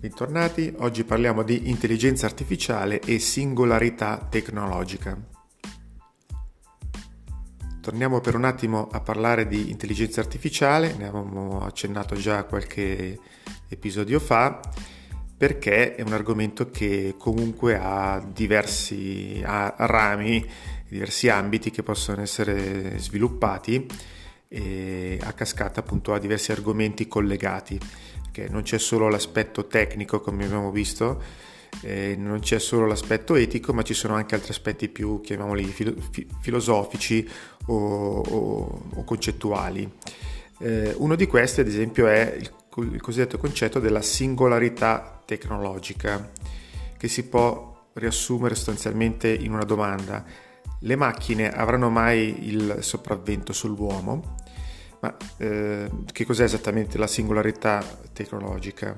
Bentornati, oggi parliamo di intelligenza artificiale e singolarità tecnologica. Torniamo per un attimo a parlare di intelligenza artificiale, ne avevamo accennato già qualche episodio fa, perché è un argomento che comunque ha diversi ha rami, diversi ambiti che possono essere sviluppati e a cascata appunto a diversi argomenti collegati che non c'è solo l'aspetto tecnico come abbiamo visto, eh, non c'è solo l'aspetto etico, ma ci sono anche altri aspetti più, chiamiamoli, filo- fi- filosofici o, o, o concettuali. Eh, uno di questi, ad esempio, è il, il cosiddetto concetto della singolarità tecnologica, che si può riassumere sostanzialmente in una domanda. Le macchine avranno mai il sopravvento sull'uomo? Ma eh, che cos'è esattamente la singolarità tecnologica?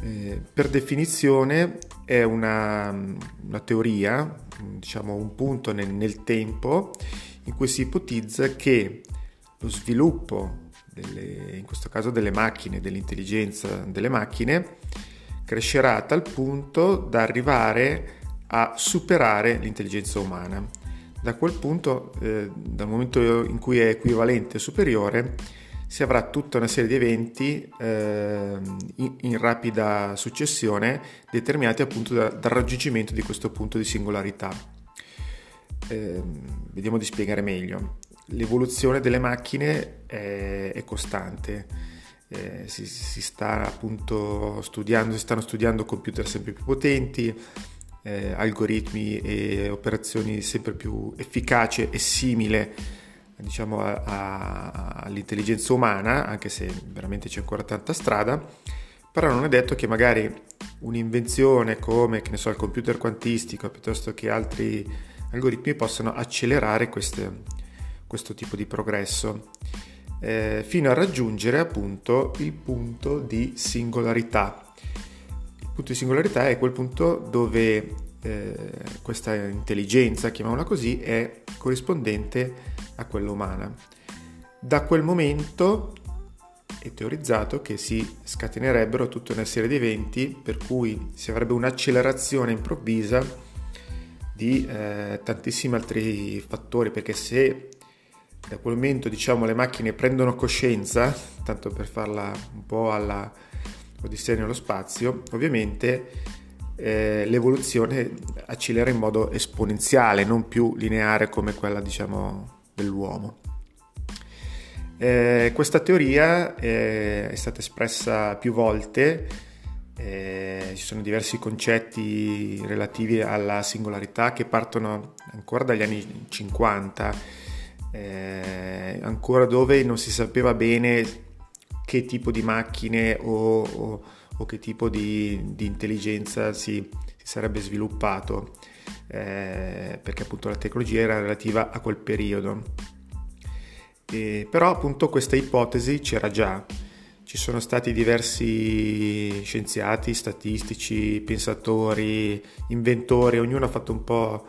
Eh, per definizione è una, una, teoria, diciamo un punto nel, nel, tempo in cui si ipotizza che lo sviluppo, delle, in questo caso delle macchine, dell'intelligenza delle macchine, crescerà a tal punto da arrivare a superare l'intelligenza umana. Da quel punto, eh, dal momento in cui è equivalente o superiore, si avrà tutta una serie di eventi eh, in, in, rapida successione determinati appunto da, dal raggiungimento di questo punto di singolarità. Eh, vediamo di spiegare meglio. L'evoluzione delle macchine è, è costante. Eh, si, si, sta appunto studiando, si stanno studiando computer sempre più potenti, eh, algoritmi e operazioni sempre più efficaci e simili diciamo, a, a, all'intelligenza umana, anche se veramente c'è ancora tanta strada, però non è detto che magari un'invenzione come so, il computer quantistico piuttosto che altri algoritmi possano accelerare queste, questo tipo di progresso eh, fino a raggiungere appunto il punto di singolarità. Punto di singolarità è quel punto dove eh, questa intelligenza, chiamiamola così, è corrispondente a quella umana. Da quel momento è teorizzato che si scatenerebbero tutta una serie di eventi per cui si avrebbe un'accelerazione improvvisa di eh, tantissimi altri fattori, perché se da quel momento diciamo le macchine prendono coscienza, tanto per farla un po' alla Odissea nello spazio, ovviamente eh, l'evoluzione accelera in modo esponenziale, non più lineare come quella diciamo dell'uomo. Eh, questa teoria eh, è stata espressa più volte, eh, ci sono diversi concetti relativi alla singolarità che partono ancora dagli anni 50, eh, ancora dove non si sapeva bene che tipo di macchine o, o, o che tipo di, di intelligenza si, si, sarebbe sviluppato, eh, perché appunto la tecnologia era relativa a quel periodo. E, però appunto questa ipotesi c'era già, ci sono stati diversi scienziati, statistici, pensatori, inventori, ognuno ha fatto un po'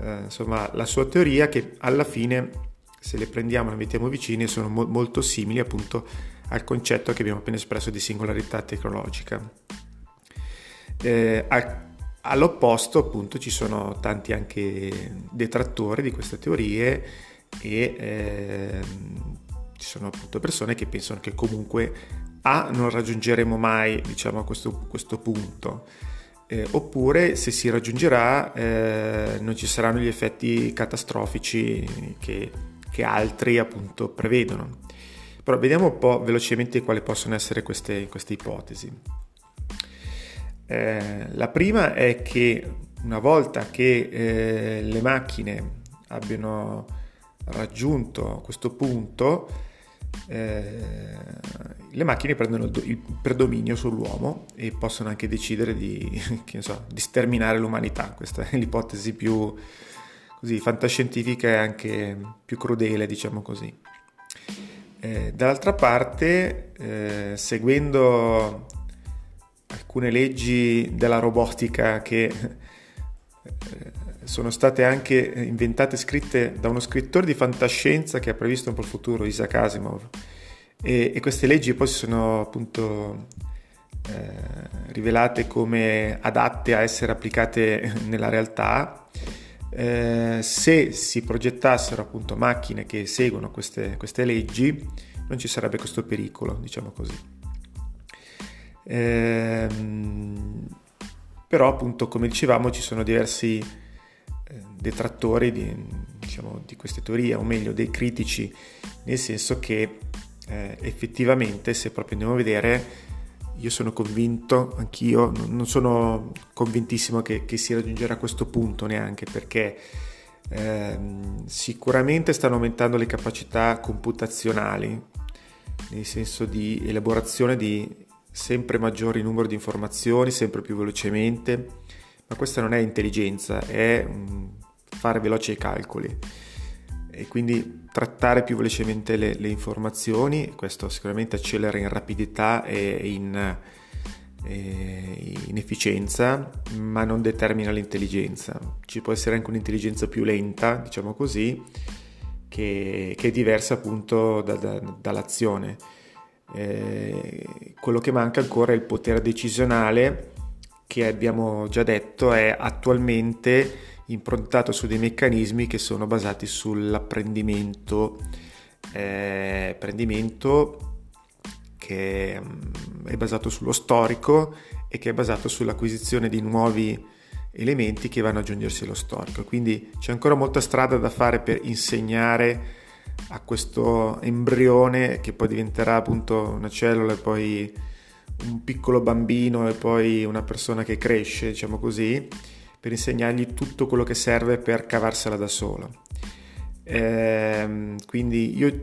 eh, insomma la sua teoria che alla fine se le prendiamo e le mettiamo vicine sono mo- molto simili appunto al concetto che abbiamo appena espresso di singolarità tecnologica. Eh, all'opposto appunto ci sono tanti anche detrattori di queste teorie e eh, ci sono appunto persone che pensano che comunque A non raggiungeremo mai diciamo questo, questo punto eh, oppure se si raggiungerà eh, non ci saranno gli effetti catastrofici che, che altri appunto prevedono. Però vediamo un po' velocemente quali possono essere queste, queste ipotesi. Eh, la prima è che una volta che eh, le macchine abbiano raggiunto questo punto, eh, le macchine prendono il predominio sull'uomo e possono anche decidere di, so, di sterminare l'umanità. Questa è l'ipotesi più così, fantascientifica e anche più crudele, diciamo così. Eh, dall'altra parte, eh, seguendo alcune leggi della robotica che eh, sono state anche inventate e scritte da uno scrittore di fantascienza che ha previsto un po' il futuro, Isaac Asimov, e, e queste leggi poi si sono appunto eh, rivelate come adatte a essere applicate nella realtà, eh, se si progettassero appunto macchine che seguono queste, queste, leggi, non ci sarebbe questo pericolo, diciamo così. Ehm, però appunto come dicevamo ci sono diversi eh, detrattori di, diciamo, di queste teorie, o meglio dei critici, nel senso che eh, effettivamente se proprio andiamo a vedere io sono convinto, anch'io, non sono convintissimo che, che si raggiungerà questo punto neanche perché ehm, sicuramente stanno aumentando le capacità computazionali, nel senso di elaborazione di sempre maggiori numero di informazioni, sempre più velocemente, ma questa non è intelligenza, è fare veloci i calcoli e quindi trattare più velocemente le, le, informazioni, questo sicuramente accelera in rapidità e in, e in, efficienza, ma non determina l'intelligenza. Ci può essere anche un'intelligenza più lenta, diciamo così, che, che è diversa appunto da, da, dall'azione. Eh, quello che manca ancora è il potere decisionale che abbiamo già detto è attualmente improntato su dei meccanismi che sono basati sull'apprendimento eh, apprendimento che mm, è basato sullo storico e che è basato sull'acquisizione di nuovi elementi che vanno ad aggiungersi allo storico. Quindi c'è ancora molta strada da fare per insegnare a questo embrione che poi diventerà appunto una cellula e poi un piccolo bambino e poi una persona che cresce, diciamo così, per insegnargli tutto quello che serve per cavarsela da solo. Eh, quindi io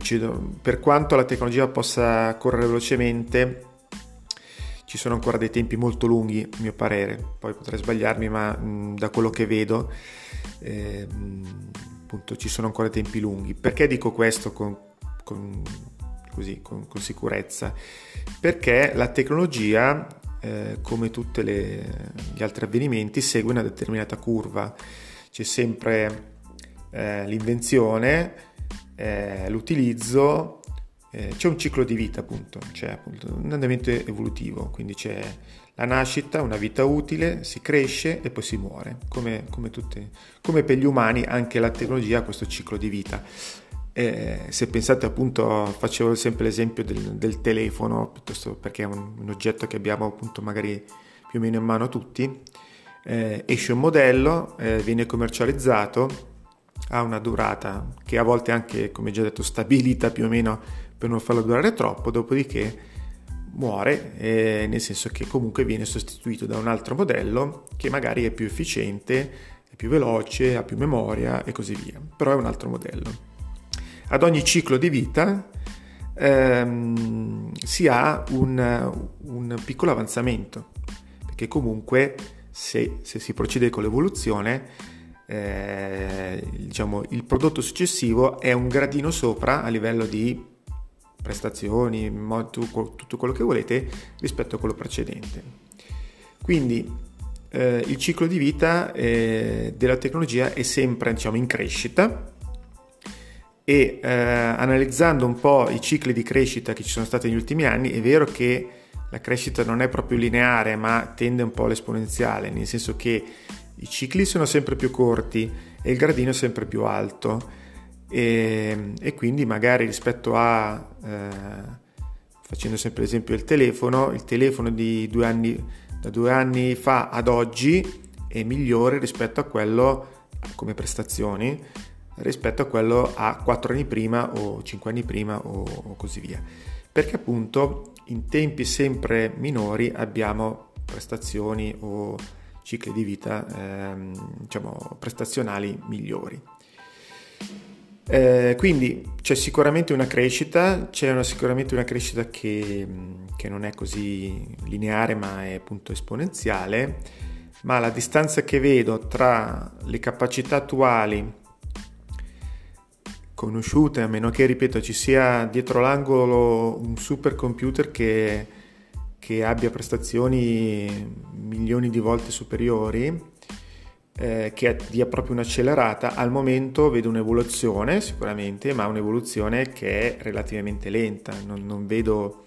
per quanto la tecnologia possa correre velocemente, ci sono ancora dei tempi molto lunghi, a mio parere, poi potrei sbagliarmi, ma mh, da quello che vedo, eh, appunto, ci sono ancora tempi lunghi. Perché dico questo con, con, così, con, con sicurezza? Perché la tecnologia eh, come tutti gli altri avvenimenti, segue una determinata curva. C'è sempre eh, l'invenzione, eh, l'utilizzo, eh, c'è un ciclo di vita appunto, c'è appunto un andamento evolutivo, quindi c'è la nascita, una vita utile, si cresce e poi si muore, come, come, tutte, come per gli umani anche la tecnologia ha questo ciclo di vita. Eh, se pensate appunto, facevo sempre l'esempio del, del telefono, piuttosto perché è un, un, oggetto che abbiamo appunto magari più o meno in mano tutti, eh, esce un modello, eh, viene commercializzato, ha una durata che a volte anche, come già detto, stabilita più o meno per non farlo durare troppo, dopodiché muore, eh, nel senso che comunque viene sostituito da un altro modello che magari è più efficiente, è più veloce, ha più memoria e così via, però è un altro modello ad ogni ciclo di vita ehm, si ha un, un, piccolo avanzamento, perché comunque se, se si procede con l'evoluzione, eh, diciamo, il prodotto successivo è un gradino sopra a livello di prestazioni, tutto quello che volete rispetto a quello precedente. Quindi eh, il ciclo di vita eh, della tecnologia è sempre diciamo, in crescita e eh, analizzando un po' i cicli di crescita che ci sono stati negli ultimi anni è vero che la crescita non è proprio lineare ma tende un po' all'esponenziale, nel senso che i cicli sono sempre più corti e il gradino è sempre più alto. E, e quindi magari rispetto a, eh, facendo sempre l'esempio del telefono, il telefono di due anni, da due anni fa ad oggi è migliore rispetto a quello come prestazioni rispetto a quello a 4 anni prima o 5 anni prima o, così via. Perché appunto in tempi sempre minori abbiamo prestazioni o cicli di vita ehm, diciamo prestazionali migliori. Eh, quindi c'è sicuramente una crescita, c'è una, sicuramente una crescita che, che, non è così lineare ma è appunto esponenziale, ma la distanza che vedo tra le capacità attuali conosciute, a meno che, ripeto, ci sia dietro l'angolo un supercomputer che, che abbia prestazioni milioni di volte superiori, eh, che dia proprio un'accelerata. Al momento vedo un'evoluzione sicuramente, ma un'evoluzione che è relativamente lenta. Non, non vedo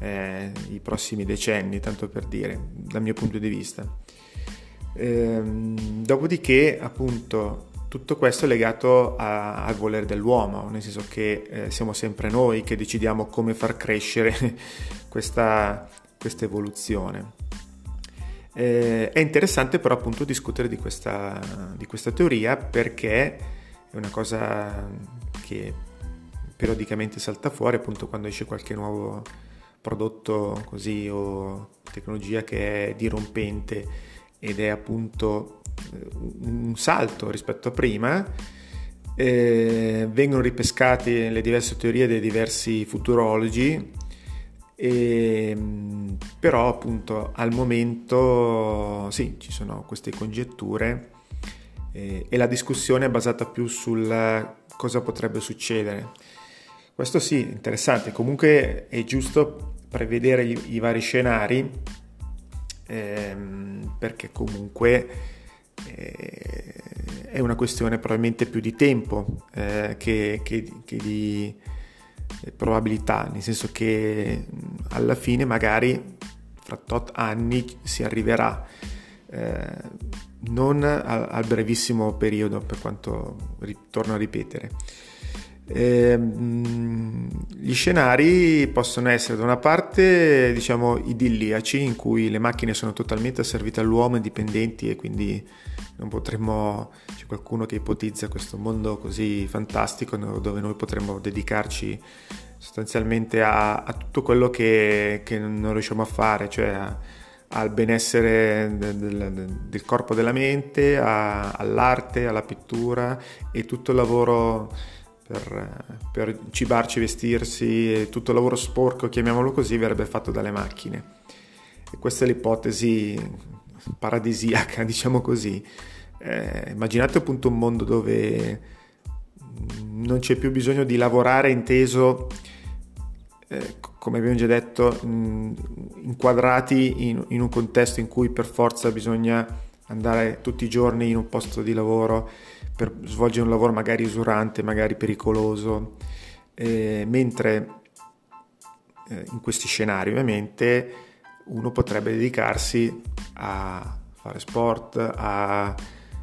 eh, i prossimi decenni, tanto per dire, dal mio punto di vista. Ehm, dopodiché, appunto, tutto questo è legato a, al volere dell'uomo, nel senso che eh, siamo sempre noi che decidiamo come far crescere questa, evoluzione. Eh, è interessante però appunto discutere di questa, di questa teoria perché è una cosa che periodicamente salta fuori appunto quando esce qualche nuovo prodotto così o tecnologia che è dirompente ed è appunto un salto rispetto a prima eh, vengono ripescate le diverse teorie dei diversi futurologi e, però appunto al momento sì ci sono queste congetture eh, e la discussione è basata più sul cosa potrebbe succedere questo sì, interessante. Comunque è giusto prevedere i, i vari scenari ehm, perché comunque eh, è una questione probabilmente più di tempo eh, che, che, che, di eh, probabilità, nel senso che alla fine magari fra tot anni si arriverà. Eh, non al, al brevissimo periodo, per quanto torno a ripetere. Eh, gli scenari possono essere da una parte diciamo idilliaci in cui le macchine sono totalmente servite all'uomo indipendenti e quindi non potremmo c'è qualcuno che ipotizza questo mondo così fantastico dove noi potremmo dedicarci sostanzialmente a, a tutto quello che, che, non riusciamo a fare cioè a, al benessere del, del, del, corpo della mente a, all'arte alla pittura e tutto il lavoro per, per cibarci, vestirsi tutto il lavoro sporco, chiamiamolo così, verrebbe fatto dalle macchine. E questa è l'ipotesi paradisiaca, diciamo così. Eh, immaginate appunto un mondo dove non c'è più bisogno di lavorare inteso, eh, come abbiamo già detto, mh, inquadrati in, in un contesto in cui per forza bisogna andare tutti i giorni in un posto di lavoro per svolgere un lavoro magari usurante, magari pericoloso, eh, mentre eh, in questi scenari ovviamente uno potrebbe dedicarsi a fare sport, a,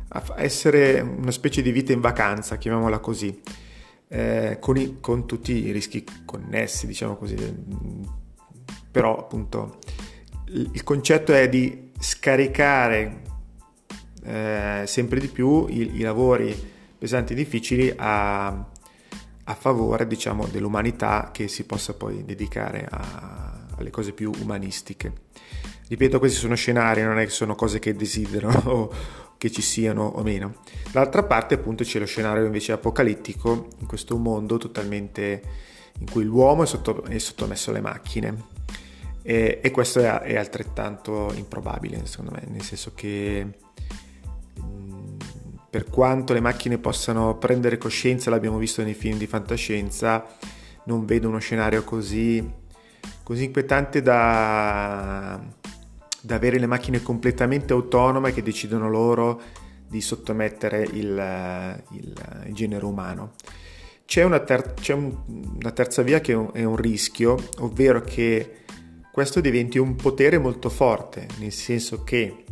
a essere una specie di vita in vacanza, chiamiamola così, eh, con, i, con tutti i rischi connessi, diciamo così. Però appunto il concetto è di scaricare eh, sempre di più i, i, lavori pesanti e difficili a, a favore diciamo, dell'umanità che si possa poi dedicare a, alle cose più umanistiche. Ripeto, questi sono scenari, non è che sono cose che desidero o che ci siano o meno. Dall'altra parte appunto c'è lo scenario invece apocalittico in questo mondo totalmente in cui l'uomo è, sotto, è sottomesso alle macchine e, e questo è, è, altrettanto improbabile secondo me, nel senso che per quanto le macchine possano prendere coscienza, l'abbiamo visto nei film di fantascienza, non vedo uno scenario così, così inquietante da, da, avere le macchine completamente autonome che decidono loro di sottomettere il, il, il genere umano. C'è, una, ter- c'è un, una, terza via che è un, è un rischio, ovvero che questo diventi un potere molto forte, nel senso che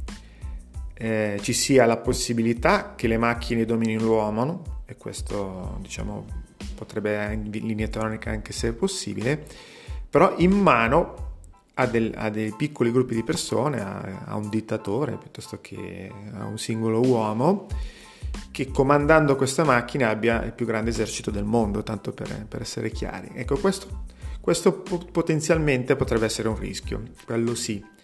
eh, ci sia la possibilità che le macchine dominino l'uomo, e questo diciamo potrebbe in linea teorica anche essere possibile, però in mano a, del, a dei piccoli gruppi di persone, a, a, un dittatore piuttosto che a un singolo uomo, che comandando questa macchina abbia il più grande esercito del mondo, tanto per, per essere chiari. Ecco, questo, questo potenzialmente potrebbe essere un rischio, quello sì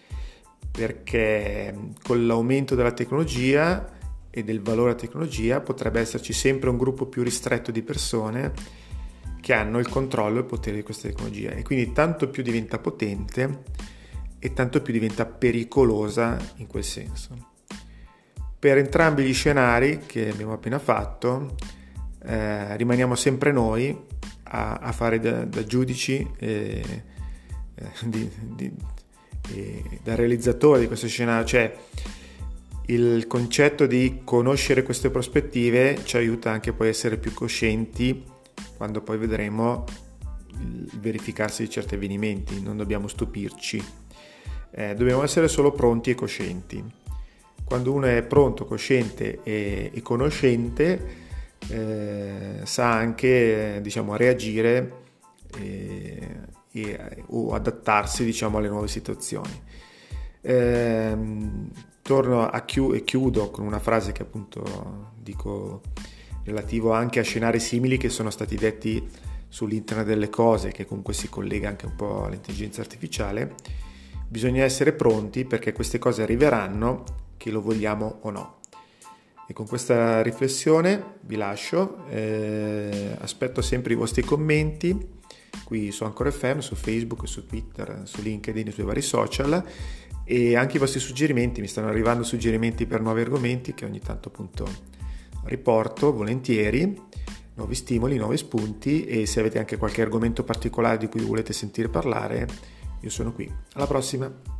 perché con l'aumento della tecnologia e del valore della tecnologia potrebbe esserci sempre un gruppo più ristretto di persone che hanno il controllo e il potere di questa tecnologia e quindi tanto più diventa potente e tanto più diventa pericolosa in quel senso. Per entrambi gli scenari che abbiamo appena fatto eh, rimaniamo sempre noi a, a fare da, da giudici eh, di, di, da realizzatore di questo scenario, cioè il concetto di conoscere queste prospettive ci aiuta anche poi a essere più coscienti quando poi vedremo il verificarsi di certi avvenimenti, non dobbiamo stupirci, eh, dobbiamo essere solo pronti e coscienti. Quando uno è pronto, cosciente e, e conoscente, eh, sa anche diciamo, reagire e, e, o adattarsi diciamo, alle nuove situazioni. Eh, torno a chiu- e chiudo con una frase che appunto dico relativo anche a scenari simili che sono stati detti sull'internet delle cose, che comunque si collega anche un po' all'intelligenza artificiale. Bisogna essere pronti perché queste cose arriveranno, che lo vogliamo o no. E con questa riflessione vi lascio, eh, aspetto sempre i vostri commenti qui su Anchor FM, su Facebook, su Twitter, su LinkedIn e sui vari social e anche i vostri suggerimenti, mi stanno arrivando suggerimenti per nuovi argomenti che ogni tanto appunto riporto volentieri, nuovi stimoli, nuovi spunti e se avete anche qualche argomento particolare di cui volete sentire parlare, io sono qui. Alla prossima!